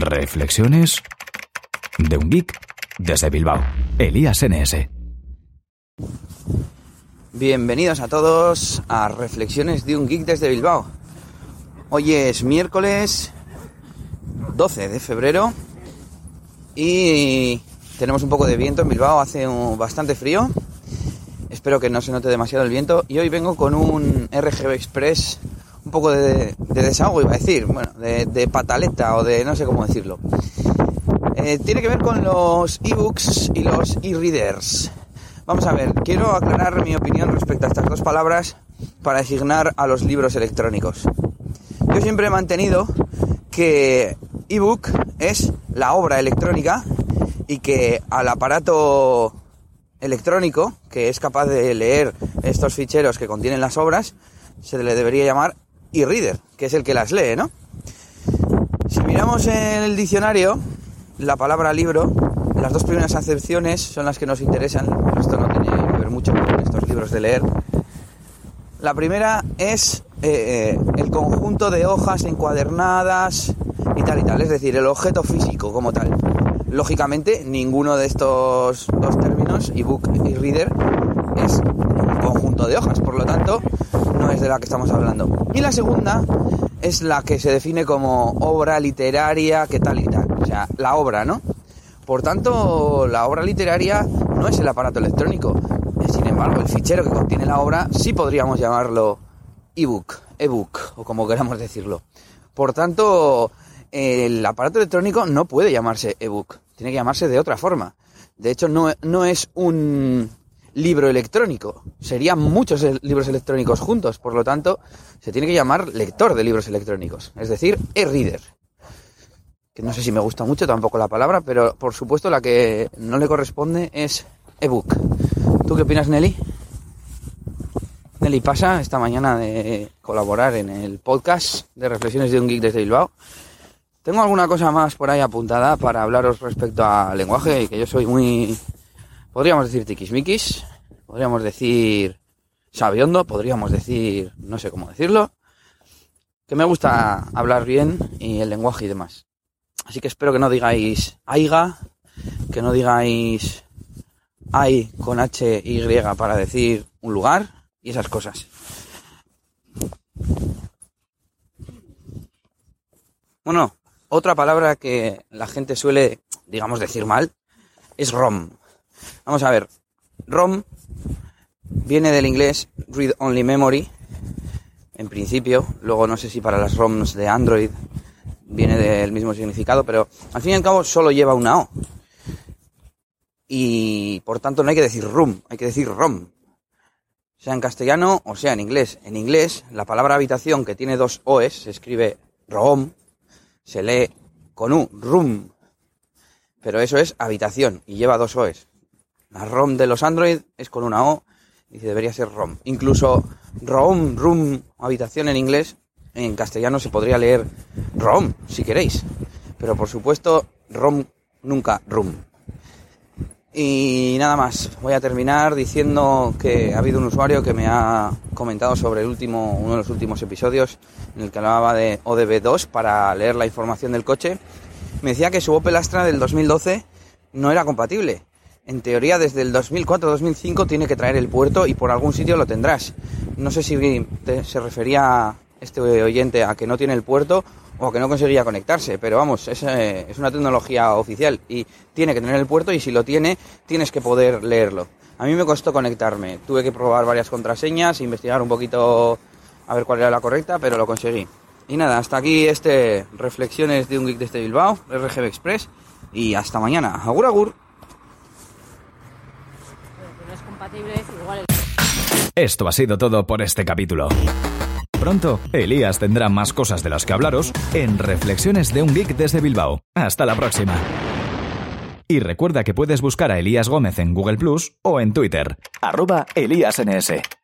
Reflexiones de un geek desde Bilbao. Elías NS. Bienvenidos a todos a Reflexiones de un geek desde Bilbao. Hoy es miércoles 12 de febrero y tenemos un poco de viento en Bilbao, hace bastante frío. Espero que no se note demasiado el viento y hoy vengo con un RGB Express, un poco de, de desahogo iba a decir, bueno, de, de pataleta o de no sé cómo decirlo. Eh, tiene que ver con los ebooks y los e-readers. Vamos a ver, quiero aclarar mi opinión respecto a estas dos palabras para designar a los libros electrónicos. Yo siempre he mantenido que ebook es la obra electrónica y que al aparato electrónico que es capaz de leer estos ficheros que contienen las obras se le debería llamar e-reader, que es el que las lee, ¿no? Si miramos en el diccionario, la palabra libro, las dos primeras acepciones son las que nos interesan, esto no tiene que ver mucho con estos libros de leer. La primera es eh, el conjunto de hojas encuadernadas y tal y tal, es decir, el objeto físico como tal. Lógicamente, ninguno de estos dos términos, ebook y reader, es un conjunto de hojas, por lo tanto, es de la que estamos hablando. Y la segunda es la que se define como obra literaria, que tal y tal, o sea, la obra, ¿no? Por tanto, la obra literaria no es el aparato electrónico. Sin embargo, el fichero que contiene la obra sí podríamos llamarlo ebook, ebook o como queramos decirlo. Por tanto, el aparato electrónico no puede llamarse ebook, tiene que llamarse de otra forma. De hecho, no, no es un libro electrónico, serían muchos libros electrónicos juntos, por lo tanto, se tiene que llamar lector de libros electrónicos, es decir, e-reader que no sé si me gusta mucho tampoco la palabra, pero por supuesto la que no le corresponde es ebook. ¿Tú qué opinas, Nelly? Nelly pasa esta mañana de colaborar en el podcast de Reflexiones de un Geek desde Bilbao. Tengo alguna cosa más por ahí apuntada para hablaros respecto al lenguaje que yo soy muy, podríamos decir tiquismiquis, podríamos decir sabiondo, podríamos decir, no sé cómo decirlo, que me gusta hablar bien y el lenguaje y demás. Así que espero que no digáis aiga, que no digáis ay con H y para decir un lugar y esas cosas. Bueno, otra palabra que la gente suele, digamos, decir mal es ROM. Vamos a ver, ROM viene del inglés Read Only Memory, en principio, luego no sé si para las ROMs de Android viene del mismo significado, pero al fin y al cabo solo lleva una O. Y por tanto no hay que decir room, hay que decir ROM. Sea en castellano o sea en inglés. En inglés, la palabra habitación que tiene dos OEs se escribe ROM, se lee con U, room. Pero eso es habitación y lleva dos OEs. La ROM de los Android es con una O y debería ser ROM. Incluso ROM, room, habitación en inglés, en castellano se podría leer ROM, si queréis. Pero por supuesto, ROM nunca room. Y nada más, voy a terminar diciendo que ha habido un usuario que me ha comentado sobre el último, uno de los últimos episodios en el que hablaba de ODB2 para leer la información del coche. Me decía que su Opel Astra del 2012 no era compatible. En teoría, desde el 2004-2005 tiene que traer el puerto y por algún sitio lo tendrás. No sé si se refería este oyente a que no tiene el puerto o a que no conseguía conectarse, pero vamos, es, eh, es una tecnología oficial y tiene que tener el puerto y si lo tiene, tienes que poder leerlo. A mí me costó conectarme, tuve que probar varias contraseñas, investigar un poquito a ver cuál era la correcta, pero lo conseguí. Y nada, hasta aquí este Reflexiones de un Geek desde Bilbao, RGB Express, y hasta mañana. Agur, agur. no es compatible, es igual el Esto ha sido todo por este capítulo. Pronto, Elías tendrá más cosas de las que hablaros en Reflexiones de un Geek desde Bilbao. Hasta la próxima. Y recuerda que puedes buscar a Elías Gómez en Google Plus o en Twitter, arroba ElíasNS.